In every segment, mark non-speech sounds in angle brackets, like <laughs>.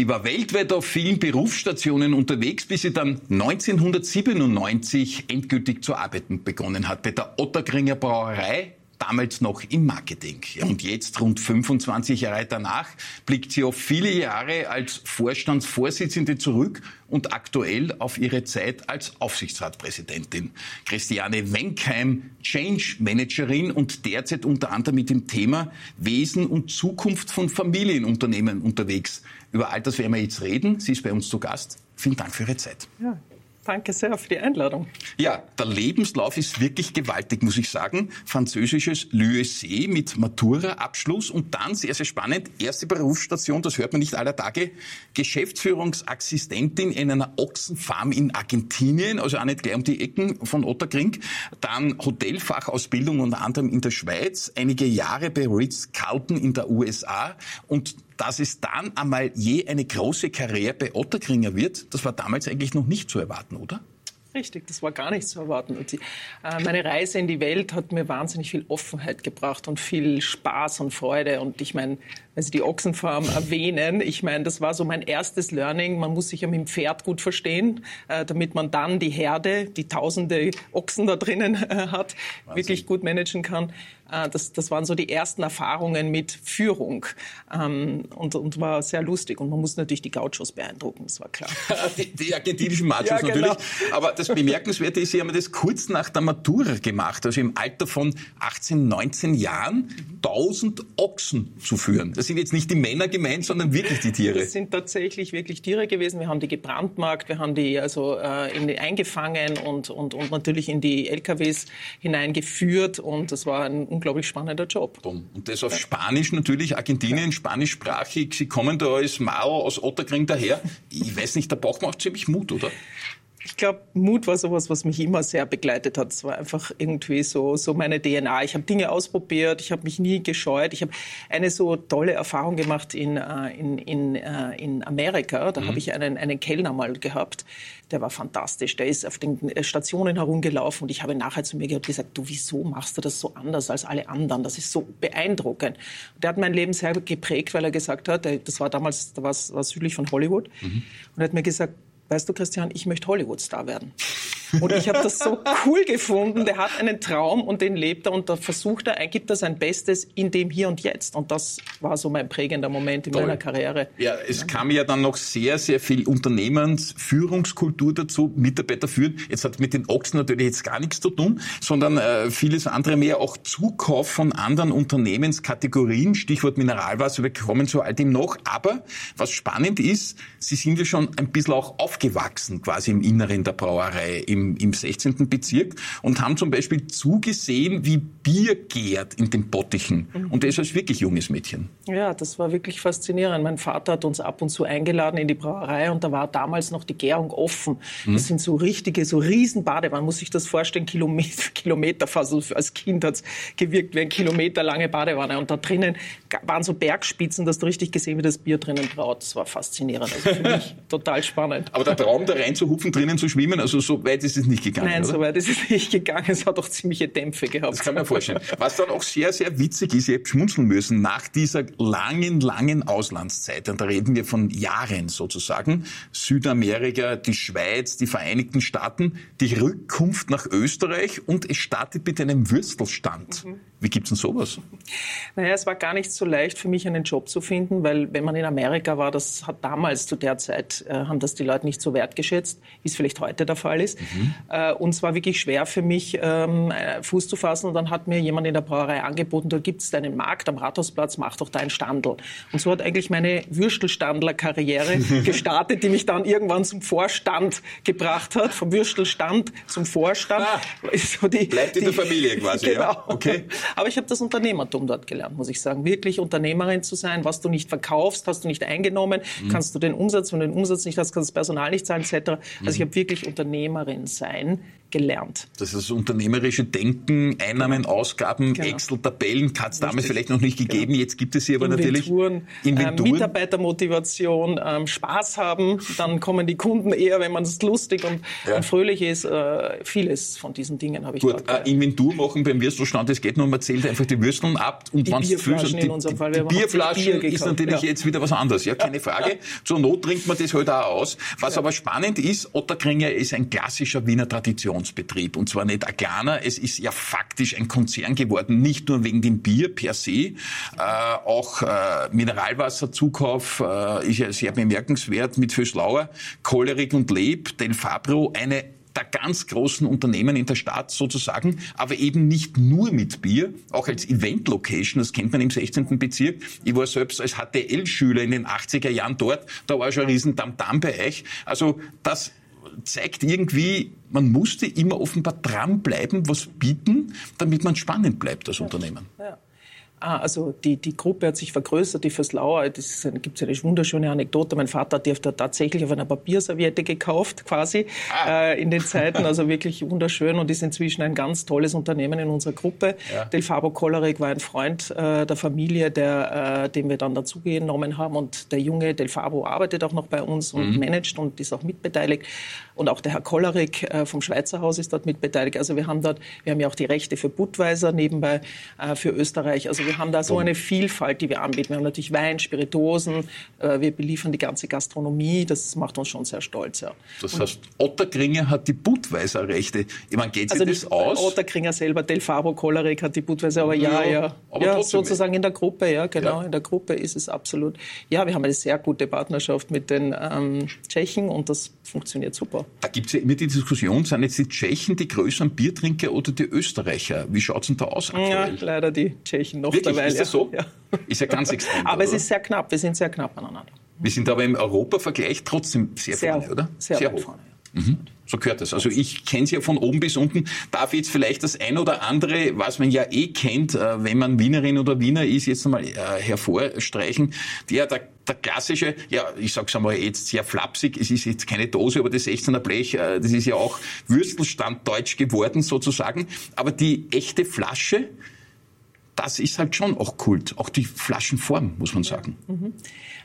Sie war weltweit auf vielen Berufsstationen unterwegs, bis sie dann 1997 endgültig zu arbeiten begonnen hat. Bei der Otterkringer Brauerei damals noch im Marketing. Und jetzt, rund 25 Jahre danach, blickt sie auf viele Jahre als Vorstandsvorsitzende zurück und aktuell auf ihre Zeit als Aufsichtsratpräsidentin. Christiane Wenkheim, Change Managerin und derzeit unter anderem mit dem Thema Wesen und Zukunft von Familienunternehmen unterwegs. Über all das werden wir jetzt reden. Sie ist bei uns zu Gast. Vielen Dank für Ihre Zeit. Ja, Danke sehr für die Einladung. Ja, der Lebenslauf ist wirklich gewaltig, muss ich sagen. Französisches L'UEC mit Matura-Abschluss und dann, sehr, sehr spannend, erste Berufsstation, das hört man nicht aller Tage, Geschäftsführungsassistentin in einer Ochsenfarm in Argentinien, also auch nicht gleich um die Ecken von Otterkring. Dann Hotelfachausbildung unter anderem in der Schweiz, einige Jahre bei Ritz-Carlton in der USA und dass es dann einmal je eine große Karriere bei Otterkringer wird, das war damals eigentlich noch nicht zu erwarten, oder? Richtig, das war gar nicht zu erwarten. Und die, äh, meine Reise in die Welt hat mir wahnsinnig viel Offenheit gebracht und viel Spaß und Freude. Und ich meine, wenn Sie die Ochsenfarm <laughs> erwähnen, ich meine, das war so mein erstes Learning. Man muss sich ja mit dem Pferd gut verstehen, äh, damit man dann die Herde, die tausende Ochsen da drinnen äh, hat, Wahnsinn. wirklich gut managen kann. Äh, das, das waren so die ersten Erfahrungen mit Führung ähm, und, und war sehr lustig. Und man muss natürlich die Gauchos beeindrucken, das war klar. <laughs> die, die argentinischen Machos ja, genau. natürlich. Aber das Bemerkenswerte ist, Sie haben das kurz nach der Matura gemacht, also im Alter von 18, 19 Jahren, 1000 Ochsen zu führen. Das sind jetzt nicht die Männer gemeint, sondern wirklich die Tiere. Das sind tatsächlich wirklich Tiere gewesen. Wir haben die gebrandmarkt, wir haben die also äh, in die eingefangen und, und, und natürlich in die LKWs hineingeführt. Und das war ein unglaublich spannender Job. Und das auf Spanisch natürlich, Argentinien, ja. spanischsprachig. Sie kommen da als Mao aus Otterkring daher. Ich weiß nicht, der Bauch macht ziemlich Mut, oder? Ich glaube, Mut war sowas, was mich immer sehr begleitet hat. Es war einfach irgendwie so, so meine DNA. Ich habe Dinge ausprobiert, ich habe mich nie gescheut. Ich habe eine so tolle Erfahrung gemacht in, äh, in, in, äh, in Amerika. Da mhm. habe ich einen, einen Kellner mal gehabt, der war fantastisch. Der ist auf den äh, Stationen herumgelaufen und ich habe nachher zu mir gesagt, du, wieso machst du das so anders als alle anderen? Das ist so beeindruckend. Und der hat mein Leben sehr geprägt, weil er gesagt hat, das war damals, das war, war südlich von Hollywood, mhm. und er hat mir gesagt, weißt du, Christian, ich möchte Hollywood-Star werden. Und ich habe das so cool gefunden. Der hat einen Traum und den lebt er und da versucht er, gibt er sein Bestes in dem Hier und Jetzt. Und das war so mein prägender Moment in Toll. meiner Karriere. Ja, es kam ja dann noch sehr, sehr viel Unternehmensführungskultur dazu, Mitarbeiter führen. Jetzt hat mit den Ochsen natürlich jetzt gar nichts zu tun, sondern äh, vieles andere mehr, auch Zukauf von anderen Unternehmenskategorien, Stichwort Mineralwasser, wir kommen zu all dem noch. Aber was spannend ist, Sie sind ja schon ein bisschen auch aufgewachsen, quasi im Inneren der Brauerei, im im, im 16. Bezirk und haben zum Beispiel zugesehen, wie Bier gärt in den Bottichen. Mhm. Und das als wirklich junges Mädchen. Ja, das war wirklich faszinierend. Mein Vater hat uns ab und zu eingeladen in die Brauerei und da war damals noch die Gärung offen. Mhm. Das sind so richtige, so riesen Badewannen. Man muss sich das vorstellen, Kilometer, <laughs> Kilometer fast. Also als Kind hat es gewirkt wie eine kilometerlange Badewanne. Und da drinnen waren so Bergspitzen, dass du richtig gesehen, wie das Bier drinnen braut. Das war faszinierend. Also für mich <laughs> total spannend. Aber der Traum, da reinzuhupfen, drinnen zu schwimmen, also so weit ist ist es nicht gegangen. Nein, oder? so weit ist es nicht gegangen. Es hat auch ziemliche Dämpfe gehabt. Das kann man vorstellen. Was dann auch sehr, sehr witzig ist, ich habe schmunzeln müssen, nach dieser langen, langen Auslandszeit, und da reden wir von Jahren sozusagen, Südamerika, die Schweiz, die Vereinigten Staaten, die Rückkunft nach Österreich und es startet mit einem Würstelstand. Mhm. Wie gibt's denn sowas? Naja, es war gar nicht so leicht für mich, einen Job zu finden, weil wenn man in Amerika war, das hat damals zu der Zeit, äh, haben das die Leute nicht so wertgeschätzt, wie es vielleicht heute der Fall ist. Mhm. Äh, und es war wirklich schwer für mich, ähm, äh, Fuß zu fassen. Und dann hat mir jemand in der Brauerei angeboten, da gibt's einen Markt am Rathausplatz, mach doch da ein Standel. Und so hat eigentlich meine Würstelstandler-Karriere <laughs> gestartet, die mich dann irgendwann zum Vorstand gebracht hat, vom Würstelstand zum Vorstand. Ah, so die, bleibt in die, der Familie quasi, <laughs> genau. ja? Okay. Aber ich habe das Unternehmertum dort gelernt, muss ich sagen. Wirklich Unternehmerin zu sein. Was du nicht verkaufst, hast du nicht eingenommen. Mhm. Kannst du den Umsatz, wenn du den Umsatz nicht hast, kannst du das Personal nicht zahlen, etc. Also mhm. ich habe wirklich Unternehmerin sein gelernt. Das ist das unternehmerische Denken, Einnahmen, Ausgaben, genau. Excel-Tabellen hat es damals vielleicht noch nicht gegeben. Genau. Jetzt gibt es sie aber Inventuren, natürlich. Inventuren. Äh, Mitarbeitermotivation, ähm, Spaß haben, dann kommen die Kunden eher, wenn man es lustig und, ja. und, fröhlich ist. Äh, vieles von diesen Dingen habe ich Gut, äh, Inventur machen beim Würstelstand, es geht nur man zählt einfach die Würsteln ab und die Bierflaschen die, in unserem Fall. Die Bierflasche Bier ist natürlich ja. jetzt wieder was anderes, ja, keine <laughs> Frage. Zur Not trinkt man das halt auch aus. Was ja. aber spannend ist, Otterkringer ist ein klassischer Wiener Traditionsbetrieb und zwar nicht ein kleiner, es ist ja faktisch ein Konzern geworden, nicht nur wegen dem Bier per se, äh, auch äh, Mineralwasserzukauf äh, ist ja sehr bemerkenswert mit Föslauer, Cholerik und Leb, Del Fabro, eine der ganz großen Unternehmen in der Stadt sozusagen, aber eben nicht nur mit Bier, auch als Event-Location, das kennt man im 16. Bezirk. Ich war selbst als HTL-Schüler in den 80er Jahren dort, da war schon ein riesen Tamtam bei euch. Also das zeigt irgendwie, man musste immer offenbar dranbleiben, was bieten, damit man spannend bleibt als Unternehmen. Ja. Ah, also die, die Gruppe hat sich vergrößert, die Verslauer, das gibt es eine wunderschöne Anekdote. Mein Vater hat die auf der, tatsächlich auf einer Papierserviette gekauft, quasi, ah. äh, in den Zeiten. Also wirklich wunderschön und ist inzwischen ein ganz tolles Unternehmen in unserer Gruppe. Ja. Del Fabo Kollerek war ein Freund äh, der Familie, der, äh, den wir dann dazugenommen haben. Und der junge Del Fabo arbeitet auch noch bei uns und mhm. managt und ist auch mitbeteiligt. Und auch der Herr Kollerek äh, vom Schweizer Haus ist dort mitbeteiligt. Also wir haben dort, wir haben ja auch die Rechte für Budweiser nebenbei äh, für Österreich. Also wir haben da so eine Vielfalt, die wir anbieten. Wir haben natürlich Wein, Spirituosen, äh, wir beliefern die ganze Gastronomie. Das macht uns schon sehr stolz. Ja. Das heißt, Otterkringer hat die Budweiser-Rechte. Ich meine, geht sich also das aus? Otterkringer selber, Del Fabo Kolarek hat die Budweiser, aber ja, ja. ja, aber ja sozusagen in der Gruppe, ja, genau. Ja. In der Gruppe ist es absolut. Ja, wir haben eine sehr gute Partnerschaft mit den ähm, Tschechen und das funktioniert super. Da gibt es ja immer die Diskussion, sind jetzt die Tschechen die größeren Biertrinker oder die Österreicher? Wie schaut es denn da aus aktuell? Ja, leider die Tschechen noch Wirklich? Ist das so? Ja. Ist ja ganz extrem. aber oder? es ist sehr knapp, wir sind sehr knapp aneinander. Wir sind aber im Europavergleich trotzdem sehr, sehr vorne, oder? Sehr, sehr hoch. Vorne, ja. mhm. So gehört das. Also ich kenne es ja von oben bis unten. Darf jetzt vielleicht das ein oder andere, was man ja eh kennt, äh, wenn man Wienerin oder Wiener ist, jetzt nochmal äh, hervorstreichen. Der, der, der klassische, ja, ich sag's einmal jetzt sehr flapsig, es ist jetzt keine Dose, aber das 16er Blech, äh, das ist ja auch Würstelstanddeutsch geworden sozusagen. Aber die echte Flasche, das ist halt schon auch Kult. Auch die Flaschenform, muss man sagen. Mhm.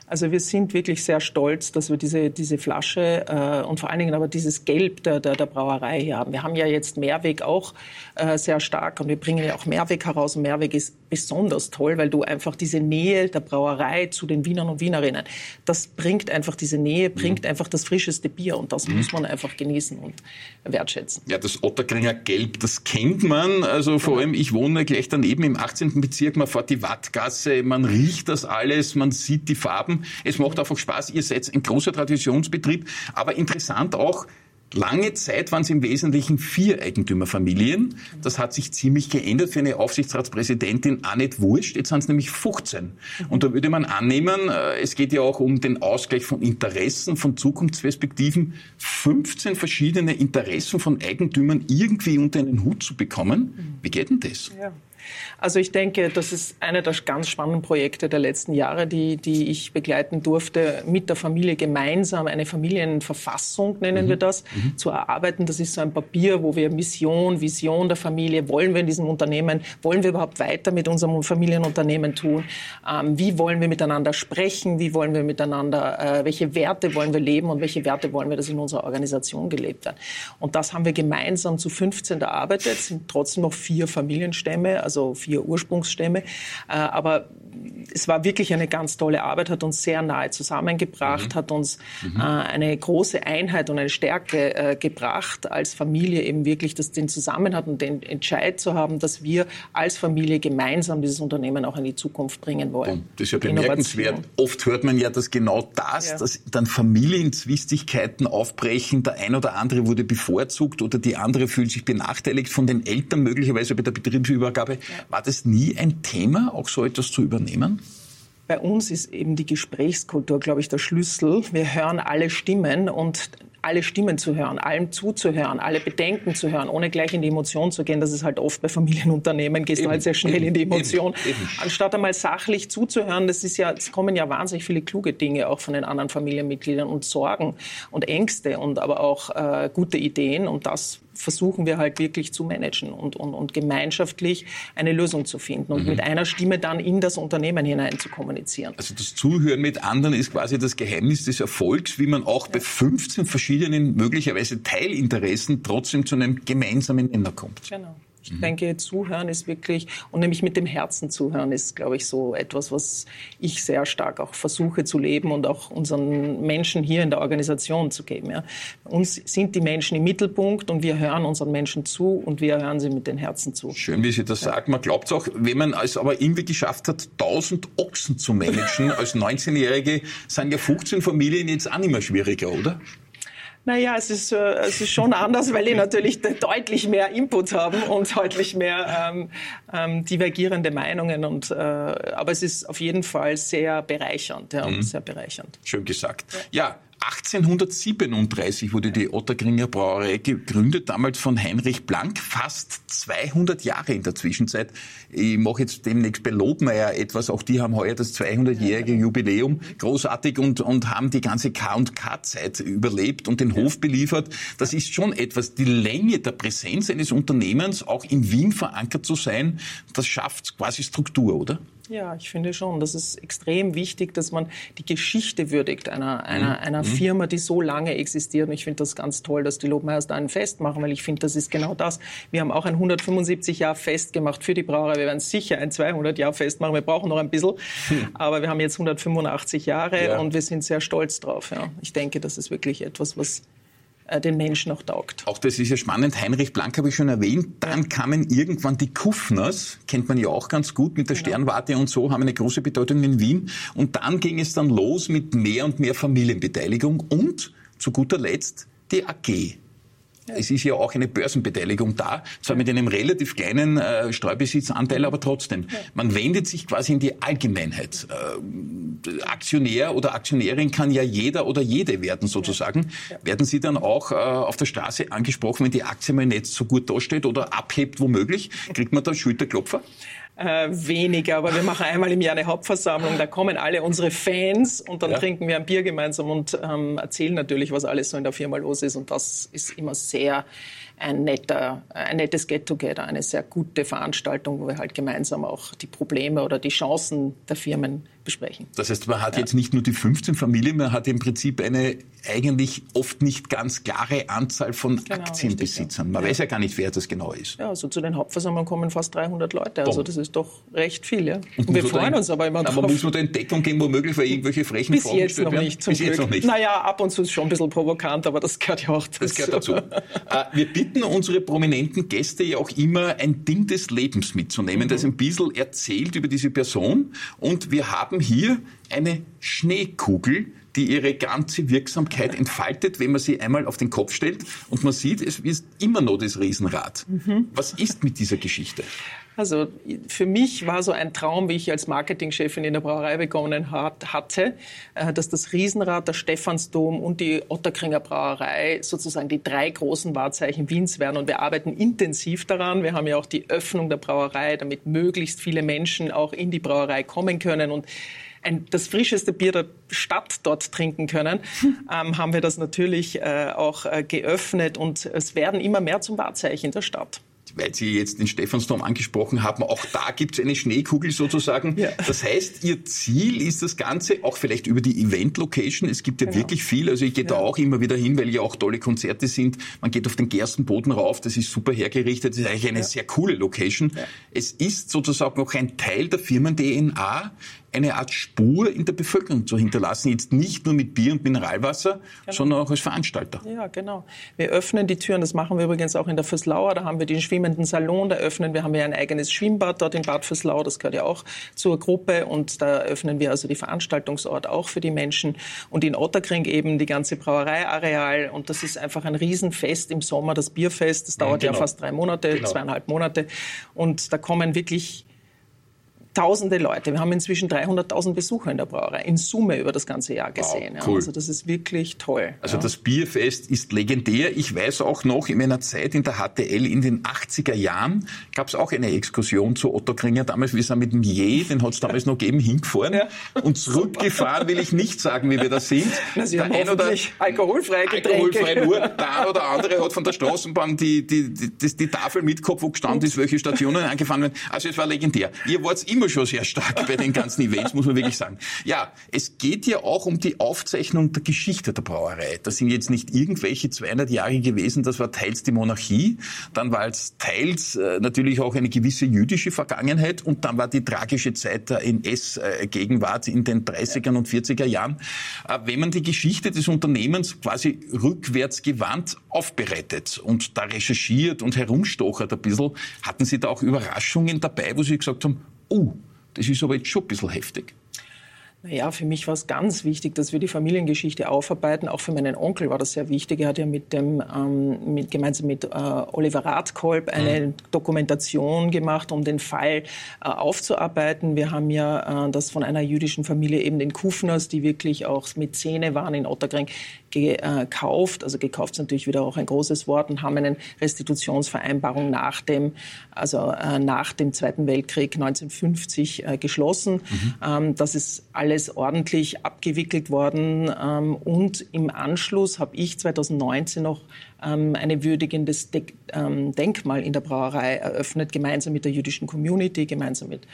Also wir sind wirklich sehr stolz, dass wir diese, diese Flasche äh, und vor allen Dingen aber dieses Gelb der, der, der Brauerei hier haben. Wir haben ja jetzt Mehrweg auch äh, sehr stark und wir bringen ja auch Mehrweg heraus. Und Mehrweg ist besonders toll, weil du einfach diese Nähe der Brauerei zu den Wienern und Wienerinnen, das bringt einfach diese Nähe, bringt mhm. einfach das frischeste Bier und das mhm. muss man einfach genießen und wertschätzen. Ja, das Otterkringer Gelb, das kennt man. Also vor allem, ich wohne gleich daneben im 18. Bezirk, man fährt die Wattgasse, man riecht das alles, man sieht die Farben. Es macht einfach Spaß. Ihr seid ein großer Traditionsbetrieb, aber interessant auch, Lange Zeit waren es im Wesentlichen vier Eigentümerfamilien. Das hat sich ziemlich geändert für eine Aufsichtsratspräsidentin nicht wurscht. Jetzt sind es nämlich 15. Und da würde man annehmen, äh, es geht ja auch um den Ausgleich von Interessen, von Zukunftsperspektiven, 15 verschiedene Interessen von Eigentümern irgendwie unter einen Hut zu bekommen. Wie geht denn das? Ja. Also ich denke, das ist einer der ganz spannenden Projekte der letzten Jahre, die, die ich begleiten durfte, mit der Familie gemeinsam eine Familienverfassung, nennen mhm. wir das, mhm. zu erarbeiten. Das ist so ein Papier, wo wir Mission, Vision der Familie, wollen wir in diesem Unternehmen, wollen wir überhaupt weiter mit unserem Familienunternehmen tun? Ähm, wie wollen wir miteinander sprechen? Wie wollen wir miteinander, äh, welche Werte wollen wir leben und welche Werte wollen wir, dass in unserer Organisation gelebt werden? Und das haben wir gemeinsam zu 15 erarbeitet, es sind trotzdem noch vier Familienstämme, also also vier Ursprungsstämme. Äh, aber es war wirklich eine ganz tolle Arbeit, hat uns sehr nahe zusammengebracht, mhm. hat uns mhm. Äh, eine große Einheit und eine Stärke äh, gebracht, als Familie eben wirklich das, den Zusammenhalt und den Entscheid zu haben, dass wir als Familie gemeinsam dieses Unternehmen auch in die Zukunft bringen wollen. Das ist ja bemerkenswert. Oft hört man ja, dass genau das, ja. dass dann Familienzwistigkeiten aufbrechen, der ein oder andere wurde bevorzugt oder die andere fühlt sich benachteiligt von den Eltern möglicherweise bei der Betriebsübergabe. War das nie ein Thema, auch so etwas zu übernehmen? Bei uns ist eben die Gesprächskultur, glaube ich, der Schlüssel. Wir hören alle Stimmen und alle Stimmen zu hören, allem zuzuhören, alle Bedenken zu hören, ohne gleich in die Emotion zu gehen. Das ist halt oft bei Familienunternehmen, gehst eben, du halt sehr schnell eben, in die Emotion. Eben, Anstatt einmal sachlich zuzuhören, das ist ja, es kommen ja wahnsinnig viele kluge Dinge auch von den anderen Familienmitgliedern und Sorgen und Ängste und aber auch äh, gute Ideen und das versuchen wir halt wirklich zu managen und, und, und gemeinschaftlich eine Lösung zu finden und mhm. mit einer Stimme dann in das Unternehmen hinein zu kommunizieren. Also das Zuhören mit anderen ist quasi das Geheimnis des Erfolgs, wie man auch ja. bei 15 verschiedenen möglicherweise Teilinteressen trotzdem zu einem gemeinsamen Nenner kommt. Genau. Ich mhm. denke, zuhören ist wirklich, und nämlich mit dem Herzen zuhören ist, glaube ich, so etwas, was ich sehr stark auch versuche zu leben und auch unseren Menschen hier in der Organisation zu geben. Ja. Uns sind die Menschen im Mittelpunkt und wir hören unseren Menschen zu und wir hören sie mit den Herzen zu. Schön, wie Sie das ja. sagen. Man glaubt es auch, wenn man es aber irgendwie geschafft hat, 1000 Ochsen zu managen <laughs> als 19-Jährige, sind ja 15 Familien jetzt auch nicht mehr schwieriger, oder? Naja, es ist, äh, es ist schon anders, weil die natürlich deutlich mehr Input haben und deutlich mehr ähm, ähm, divergierende Meinungen. Und, äh, aber es ist auf jeden Fall sehr bereichernd. Ja, mhm. sehr bereichernd. Schön gesagt. Ja, ja 1837 wurde die Ottergringer Brauerei gegründet, damals von Heinrich Blank, fast 200 Jahre in der Zwischenzeit. Ich mache jetzt demnächst bei Lobmeier etwas, auch die haben heuer das 200-jährige Jubiläum, großartig und, und haben die ganze K&K-Zeit überlebt und den Hof beliefert. Das ist schon etwas, die Länge der Präsenz eines Unternehmens, auch in Wien verankert zu sein, das schafft quasi Struktur, oder? Ja, ich finde schon. Das ist extrem wichtig, dass man die Geschichte würdigt einer, einer, mhm. einer mhm. Firma, die so lange existiert. Und ich finde das ganz toll, dass die Lobmeyers da ein Fest machen, weil ich finde, das ist genau das. Wir haben auch ein 175 Jahr Fest gemacht für die Brauerei. Wir werden sicher ein 200 Jahr Fest machen. Wir brauchen noch ein bisschen. Hm. Aber wir haben jetzt 185 Jahre ja. und wir sind sehr stolz drauf. Ja. Ich denke, das ist wirklich etwas, was den Menschen auch taugt. Auch das ist ja spannend. Heinrich Blank habe ich schon erwähnt. Dann ja. kamen irgendwann die Kufners, kennt man ja auch ganz gut mit der genau. Sternwarte und so, haben eine große Bedeutung in Wien. Und dann ging es dann los mit mehr und mehr Familienbeteiligung und zu guter Letzt die AG. Es ist ja auch eine Börsenbeteiligung da, zwar mit einem relativ kleinen äh, Streubesitzanteil, aber trotzdem. Man wendet sich quasi in die Allgemeinheit. Äh, Aktionär oder Aktionärin kann ja jeder oder jede werden sozusagen. Werden Sie dann auch äh, auf der Straße angesprochen, wenn die Aktie mal nicht so gut dasteht oder abhebt womöglich? Kriegt man da Schulterklopfer? Äh, weniger, aber wir machen einmal im Jahr eine Hauptversammlung, da kommen alle unsere Fans und dann ja. trinken wir ein Bier gemeinsam und ähm, erzählen natürlich, was alles so in der Firma los ist und das ist immer sehr ein, netter, ein nettes Get-Together, eine sehr gute Veranstaltung, wo wir halt gemeinsam auch die Probleme oder die Chancen der Firmen besprechen. Das heißt, man hat ja. jetzt nicht nur die 15 Familien, man hat im Prinzip eine eigentlich oft nicht ganz klare Anzahl von genau, Aktienbesitzern. Man ja. weiß ja gar nicht, wer das genau ist. Ja, also zu den Hauptversammlungen kommen fast 300 Leute. Also das ist doch recht viel. Ja. Und, Und wir freuen uns aber immer drauf. Aber muss man da in Deckung gehen, womöglich, weil irgendwelche frechen Bis Fragen jetzt noch werden? nicht, zum Bis Glück. jetzt noch nicht. Naja, ab und zu ist schon ein bisschen provokant, aber das gehört ja auch dazu. Das gehört dazu. <laughs> äh, wir bitten unsere prominenten Gäste ja auch immer, ein Ding des Lebens mitzunehmen, mhm. das ein bisschen erzählt über diese Person. Und wir haben hier eine Schneekugel, die ihre ganze Wirksamkeit entfaltet, wenn man sie einmal auf den Kopf stellt und man sieht, es ist immer noch das Riesenrad. Mhm. Was ist mit dieser Geschichte? Also für mich war so ein Traum, wie ich als Marketingchefin in der Brauerei begonnen hat, hatte, äh, dass das Riesenrad, der Stephansdom und die Otterkringer Brauerei sozusagen die drei großen Wahrzeichen Wiens werden. Und wir arbeiten intensiv daran. Wir haben ja auch die Öffnung der Brauerei, damit möglichst viele Menschen auch in die Brauerei kommen können. Und ein, das frischeste Bier der Stadt dort trinken können, <laughs> ähm, haben wir das natürlich äh, auch äh, geöffnet und es werden immer mehr zum Wahrzeichen der Stadt weil Sie jetzt den Stephansdom angesprochen haben, auch da gibt es eine Schneekugel sozusagen. Ja. Das heißt, Ihr Ziel ist das Ganze, auch vielleicht über die Event-Location. Es gibt ja genau. wirklich viel. Also ich gehe ja. da auch immer wieder hin, weil ja auch tolle Konzerte sind. Man geht auf den Gerstenboden rauf, das ist super hergerichtet. Das ist eigentlich eine sehr coole Location. Es ist sozusagen auch ein Teil der Firmen-DNA, eine Art Spur in der Bevölkerung zu hinterlassen. Jetzt nicht nur mit Bier und Mineralwasser, genau. sondern auch als Veranstalter. Ja, genau. Wir öffnen die Türen. Das machen wir übrigens auch in der Füsslauer. Da haben wir den schwimmenden Salon. Da öffnen wir, haben wir ein eigenes Schwimmbad dort in Bad Fürslau. Das gehört ja auch zur Gruppe. Und da öffnen wir also die Veranstaltungsort auch für die Menschen. Und in Otterkring eben die ganze Brauereiareal. Und das ist einfach ein Riesenfest im Sommer, das Bierfest. Das dauert ja, genau. ja fast drei Monate, genau. zweieinhalb Monate. Und da kommen wirklich tausende Leute. Wir haben inzwischen 300.000 Besucher in der Brauerei, in Summe über das ganze Jahr gesehen. Wow, cool. ja. Also das ist wirklich toll. Also ja. das Bierfest ist legendär. Ich weiß auch noch, in meiner Zeit in der HTL in den 80er Jahren gab es auch eine Exkursion zu Otto Kringer. Damals, wir sind mit dem Je, den hat es damals noch gegeben, hingefahren. Ja. Und zurückgefahren will ich nicht sagen, wie wir da sind. <laughs> Na, Sie der haben ein oder alkoholfreie Getränke. Alkoholfrei nur. Der ein oder andere hat von der Straßenbahn die, die, die, die, die Tafel mitgehabt, wo gestanden ist, welche Stationen angefahren werden. Also es war legendär. Ihr wart immer immer schon sehr stark bei den ganzen Events, muss man wirklich sagen. Ja, es geht ja auch um die Aufzeichnung der Geschichte der Brauerei. Das sind jetzt nicht irgendwelche 200 Jahre gewesen, das war teils die Monarchie, dann war es teils äh, natürlich auch eine gewisse jüdische Vergangenheit und dann war die tragische Zeit der NS-Gegenwart in den 30er und 40er Jahren. Äh, wenn man die Geschichte des Unternehmens quasi rückwärts gewandt aufbereitet und da recherchiert und herumstochert ein bisschen, hatten Sie da auch Überraschungen dabei, wo Sie gesagt haben, oh, das ist aber jetzt schon ein bisschen heftig? Naja, für mich war es ganz wichtig, dass wir die Familiengeschichte aufarbeiten. Auch für meinen Onkel war das sehr wichtig. Er hat ja mit dem, ähm, mit, gemeinsam mit äh, Oliver Radkolb eine mhm. Dokumentation gemacht, um den Fall äh, aufzuarbeiten. Wir haben ja äh, das von einer jüdischen Familie, eben den Kufners, die wirklich auch mit Zähne waren in Otterkring, gekauft. Also gekauft ist natürlich wieder auch ein großes Wort und haben eine Restitutionsvereinbarung nach dem, also äh, nach dem Zweiten Weltkrieg 1950 äh, geschlossen. Mhm. Ähm, das ist alles ordentlich abgewickelt worden. Ähm, und im Anschluss habe ich 2019 noch ähm, ein würdigendes De ähm, Denkmal in der Brauerei eröffnet, gemeinsam mit der jüdischen Community, gemeinsam mit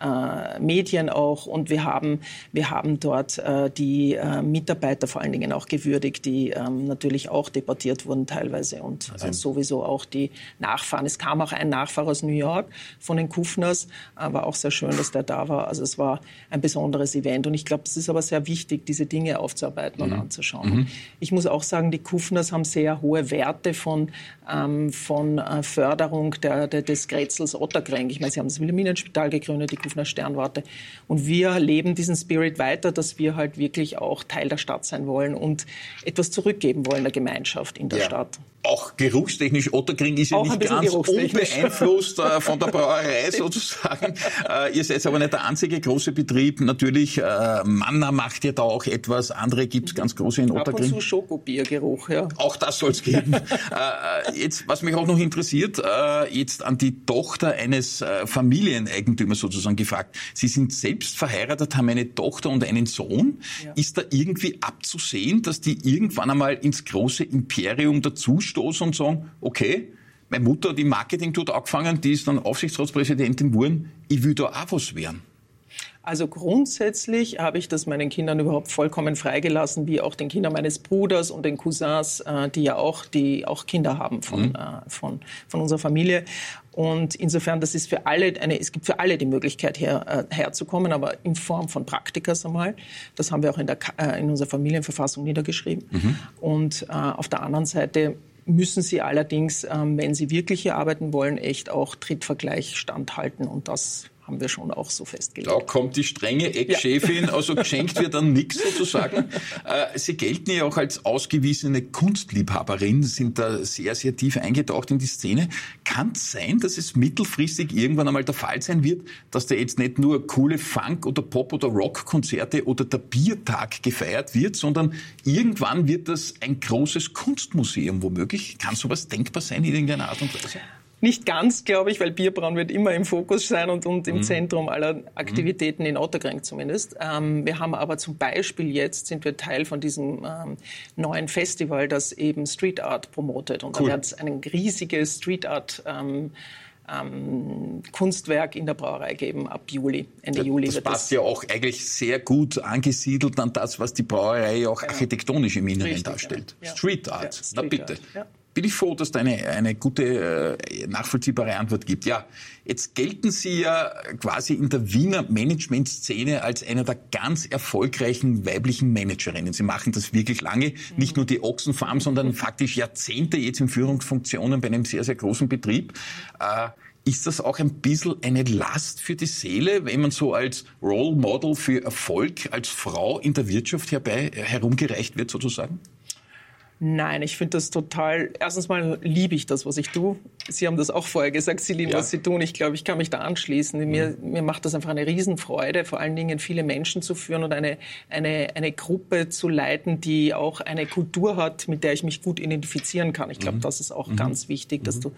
äh, Medien auch. Und wir haben, wir haben dort äh, die äh, Mitarbeiter vor allen Dingen auch gewürdigt, die ähm, natürlich auch deportiert wurden teilweise und also. sowieso auch die Nachfahren. Es kam auch ein Nachfahrer aus New York von den Kufners, war auch sehr schön, dass der da war. Also es war ein besonderes Event. Und ich glaube, es ist aber sehr wichtig, diese Dinge aufzuarbeiten mhm. und anzuschauen. Mhm. Ich muss auch sagen, die Kufners haben sehr hohe Werte von, ähm, von äh, Förderung der, der, des Grätzels Otterkring. Ich meine, sie haben das Wilhelminenspital gegründet, die Kufner Sternwarte. Und wir leben diesen Spirit weiter, dass wir halt wirklich auch Teil der Stadt sein wollen und etwas zurückgeben wollen der Gemeinschaft in der ja. Stadt auch geruchstechnisch, Otterkring ist ja auch nicht ganz unbeeinflusst äh, von der <laughs> Brauerei sozusagen. Äh, ihr seid aber nicht der einzige große Betrieb. Natürlich, äh, Manna macht ja da auch etwas, andere gibt's ganz große in Otterkring. Ab und zu Schokobiergeruch, ja. Auch das soll's geben. <laughs> äh, jetzt, was mich auch noch interessiert, äh, jetzt an die Tochter eines äh, Familieneigentümers sozusagen gefragt. Sie sind selbst verheiratet, haben eine Tochter und einen Sohn. Ja. Ist da irgendwie abzusehen, dass die irgendwann einmal ins große Imperium dazu stoßen und sagen, okay, meine Mutter hat im Marketing dort angefangen, die ist dann Aufsichtsratspräsidentin geworden, ich will da auch was werden. Also grundsätzlich habe ich das meinen Kindern überhaupt vollkommen freigelassen, wie auch den Kindern meines Bruders und den Cousins, äh, die ja auch, die auch Kinder haben von, mhm. äh, von, von unserer Familie. Und insofern, das ist für alle eine, es gibt für alle die Möglichkeit, her, äh, herzukommen, aber in Form von Praktikas einmal. Das haben wir auch in, der, in unserer Familienverfassung niedergeschrieben. Mhm. Und äh, auf der anderen Seite müssen sie allerdings, ähm, wenn sie wirklich hier arbeiten wollen, echt auch Trittvergleich standhalten. Und das haben wir schon auch so festgelegt. Da kommt die strenge Ex-Chefin, ja. also geschenkt wird dann nichts sozusagen. <laughs> Äh, sie gelten ja auch als ausgewiesene Kunstliebhaberin, sind da sehr, sehr tief eingetaucht in die Szene. Kann es sein, dass es mittelfristig irgendwann einmal der Fall sein wird, dass da jetzt nicht nur coole Funk- oder Pop- oder Rock-Konzerte oder der Biertag gefeiert wird, sondern irgendwann wird das ein großes Kunstmuseum womöglich? Kann sowas denkbar sein in irgendeiner Art und Weise? Nicht ganz, glaube ich, weil Bierbrauen wird immer im Fokus sein und, und im mhm. Zentrum aller Aktivitäten mhm. in Otterkring zumindest. Ähm, wir haben aber zum Beispiel jetzt sind wir Teil von diesem ähm, neuen Festival, das eben Street Art promotet. Und cool. da wird es ein riesiges Street Art ähm, ähm, Kunstwerk in der Brauerei geben ab Juli, Ende ja, Juli. Das passt das ja auch eigentlich sehr gut angesiedelt an das, was die Brauerei auch architektonisch im Inneren Richtig, darstellt. Ja. Street Art, ja, Street na bitte. Art, bin ich froh, dass da eine, eine gute, äh, nachvollziehbare Antwort gibt. Ja, jetzt gelten Sie ja quasi in der Wiener Management-Szene als einer der ganz erfolgreichen weiblichen Managerinnen. Sie machen das wirklich lange, nicht nur die Ochsenfarm, sondern faktisch Jahrzehnte jetzt in Führungsfunktionen bei einem sehr, sehr großen Betrieb. Äh, ist das auch ein bisschen eine Last für die Seele, wenn man so als Role Model für Erfolg als Frau in der Wirtschaft herbei herumgereicht wird sozusagen? Nein, ich finde das total. Erstens mal liebe ich das, was ich tue. Sie haben das auch vorher gesagt, Sie lieben, ja. was Sie tun. Ich glaube, ich kann mich da anschließen. Mhm. Mir, mir macht das einfach eine Riesenfreude, vor allen Dingen viele Menschen zu führen und eine, eine, eine Gruppe zu leiten, die auch eine Kultur hat, mit der ich mich gut identifizieren kann. Ich glaube, mhm. das ist auch mhm. ganz wichtig, dass mhm. du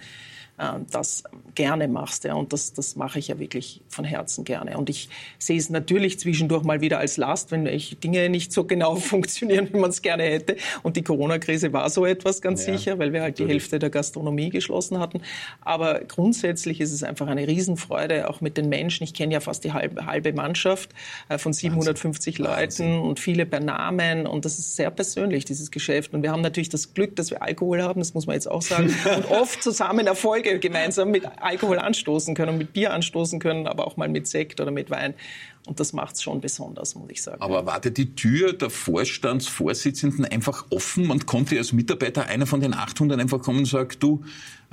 äh, das gerne machst. Ja. Und das, das mache ich ja wirklich von Herzen gerne. Und ich sehe es natürlich zwischendurch mal wieder als Last, wenn ich Dinge nicht so genau <laughs> funktionieren, wie man es gerne hätte. Und die Corona-Krise war so etwas ganz ja, sicher, weil wir halt natürlich. die Hälfte der Gastronomie geschlossen hatten. Aber grundsätzlich ist es einfach eine Riesenfreude, auch mit den Menschen. Ich kenne ja fast die halbe, halbe Mannschaft äh, von 750 Wahnsinn. Leuten Wahnsinn. und viele per Namen. Und das ist sehr persönlich, dieses Geschäft. Und wir haben natürlich das Glück, dass wir Alkohol haben, das muss man jetzt auch sagen. <laughs> und oft zusammen Erfolge gemeinsam mit Alkohol anstoßen können, mit Bier anstoßen können, aber auch mal mit Sekt oder mit Wein. Und das macht es schon besonders, muss ich sagen. Aber wartet die Tür der Vorstandsvorsitzenden einfach offen? Man konnte als Mitarbeiter einer von den 800 einfach kommen und sagen, du,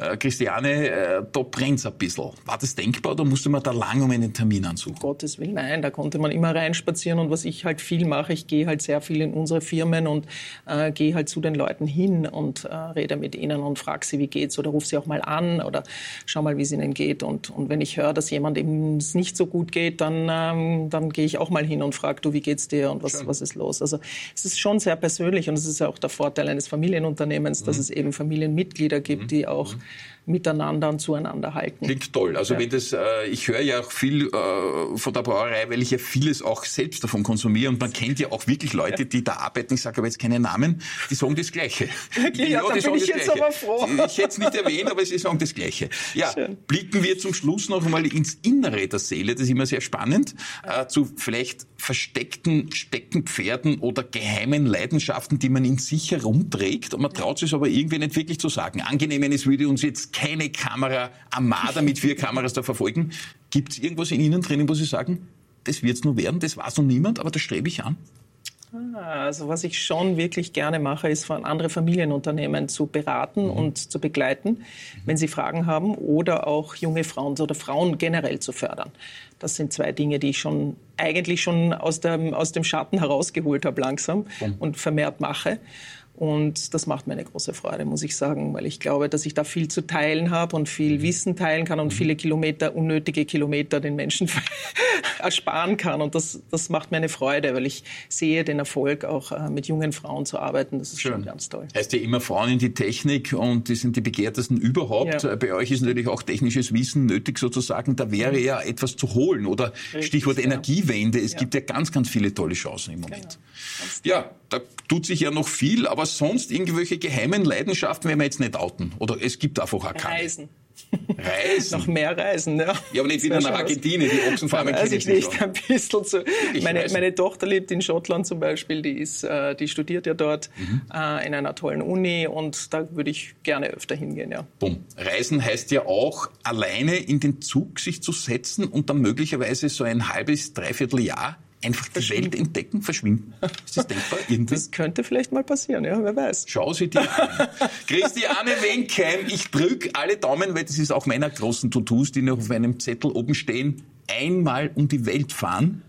äh, Christiane, äh, da brennt's ein bisschen. War das denkbar oder musste man da lang um einen Termin ansuchen? Um Gottes Willen, nein, da konnte man immer reinspazieren und was ich halt viel mache, ich gehe halt sehr viel in unsere Firmen und äh, gehe halt zu den Leuten hin und äh, rede mit ihnen und frage sie, wie geht's oder ruf sie auch mal an oder schau mal, wie es ihnen geht und, und wenn ich höre, dass jemand eben es nicht so gut geht, dann, ähm, dann gehe ich auch mal hin und frage, du, wie geht's dir und was, was ist los? Also es ist schon sehr persönlich und es ist ja auch der Vorteil eines Familienunternehmens, mhm. dass es eben Familienmitglieder gibt, mhm. die auch mhm miteinander und zueinander halten. Klingt toll. Also ja. wenn das, äh, ich höre ja auch viel äh, von der Brauerei, weil ich ja vieles auch selbst davon konsumiere und man kennt ja auch wirklich Leute, die da arbeiten, ich sage aber jetzt keine Namen, die sagen das Gleiche. <laughs> Wirklich? Ja, ja da bin ich jetzt Gleiche. aber froh. Ich hätte es nicht erwähnt, aber sie sagen das Gleiche. Ja, Schön. blicken wir zum Schluss noch einmal ins Innere der Seele, das ist immer sehr spannend, äh, zu vielleicht versteckten Steckenpferden oder geheimen Leidenschaften, die man in sich herumträgt und man traut sich aber irgendwie nicht wirklich zu sagen. Angenehm, es würde uns jetzt keine Kamera Armada mit vier Kameras da verfolgen. Gibt es irgendwas in Ihnen drinnen, wo Sie sagen, das wird es nur werden, das weiß noch niemand, aber das strebe ich an? Also was ich schon wirklich gerne mache, ist von andere Familienunternehmen zu beraten mhm. und zu begleiten, wenn sie Fragen haben, oder auch junge Frauen oder Frauen generell zu fördern. Das sind zwei Dinge, die ich schon eigentlich schon aus dem, aus dem Schatten herausgeholt habe langsam mhm. und vermehrt mache. Und das macht mir eine große Freude, muss ich sagen, weil ich glaube, dass ich da viel zu teilen habe und viel mhm. Wissen teilen kann und mhm. viele Kilometer, unnötige Kilometer den Menschen <laughs> ersparen kann. Und das, das macht mir eine Freude, weil ich sehe den Erfolg, auch äh, mit jungen Frauen zu arbeiten. Das ist Schön. schon ganz toll. Heißt ja immer Frauen in die Technik und die sind die begehrtesten überhaupt. Ja. Bei euch ist natürlich auch technisches Wissen nötig sozusagen. Da wäre mhm. ja etwas zu holen. Oder Richtig, Stichwort ja. Energiewende. Es ja. gibt ja ganz, ganz viele tolle Chancen im Moment. Genau. Ja, da tut sich ja noch viel, aber sonst irgendwelche geheimen Leidenschaften werden wir jetzt nicht outen. Oder es gibt einfach auch keine. Reisen. Reisen? <laughs> Noch mehr Reisen, ja. Ja, aber nicht wieder nach Argentinien, die Ochsenfarmen kenne ich nicht. nicht ein bisschen zu. Meine, meine, Tochter lebt in Schottland zum Beispiel, die, ist, äh, die studiert ja dort mhm. äh, in einer tollen Uni und da würde ich gerne öfter hingehen, ja. Bumm. Reisen heißt ja auch, alleine in den Zug sich zu setzen und dann möglicherweise so ein halbes, dreiviertel Jahr einfach die Welt entdecken, verschwinden? Ist das denkbar? Irgendwie? Das könnte vielleicht mal passieren, ja, wer weiß. Schau sie dir an. Christiane Wenkheim, ich drücke alle Daumen, weil das ist auch meiner großen Tutus, die noch auf einem Zettel oben stehen. Einmal um die Welt fahren.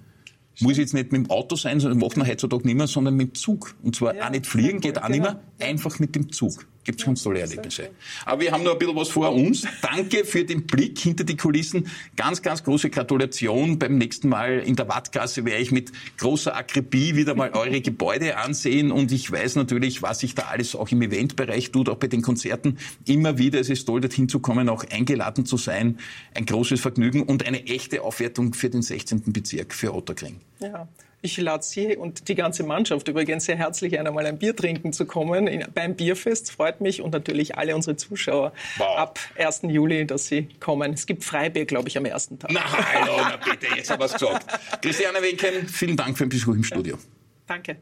Muss jetzt nicht mit dem Auto sein, sondern macht man heutzutage nicht mehr, sondern mit dem Zug. Und zwar ja, auch nicht fliegen, geht auch nicht mehr, genau. einfach mit dem Zug gibt es ganz tolle Erlebnisse. Aber wir haben noch ein bisschen was vor uns. Danke für den Blick hinter die Kulissen. Ganz, ganz große Gratulation. Beim nächsten Mal in der Wattgasse werde ich mit großer Akribie wieder mal eure Gebäude ansehen. Und ich weiß natürlich, was sich da alles auch im Eventbereich tut, auch bei den Konzerten. Immer wieder, es ist toll, dorthin zu kommen, auch eingeladen zu sein. Ein großes Vergnügen und eine echte Aufwertung für den 16. Bezirk, für Otterkring. Ja. Ich lade Sie und die ganze Mannschaft übrigens sehr herzlich ein, einmal ein Bier trinken zu kommen in, beim Bierfest. Freut mich und natürlich alle unsere Zuschauer wow. ab 1. Juli, dass Sie kommen. Es gibt Freibier, glaube ich, am ersten Tag. Na hallo, na bitte, jetzt haben wir es gesagt. <laughs> Christiane Wenken, vielen Dank für den Besuch im Studio. Ja. Danke.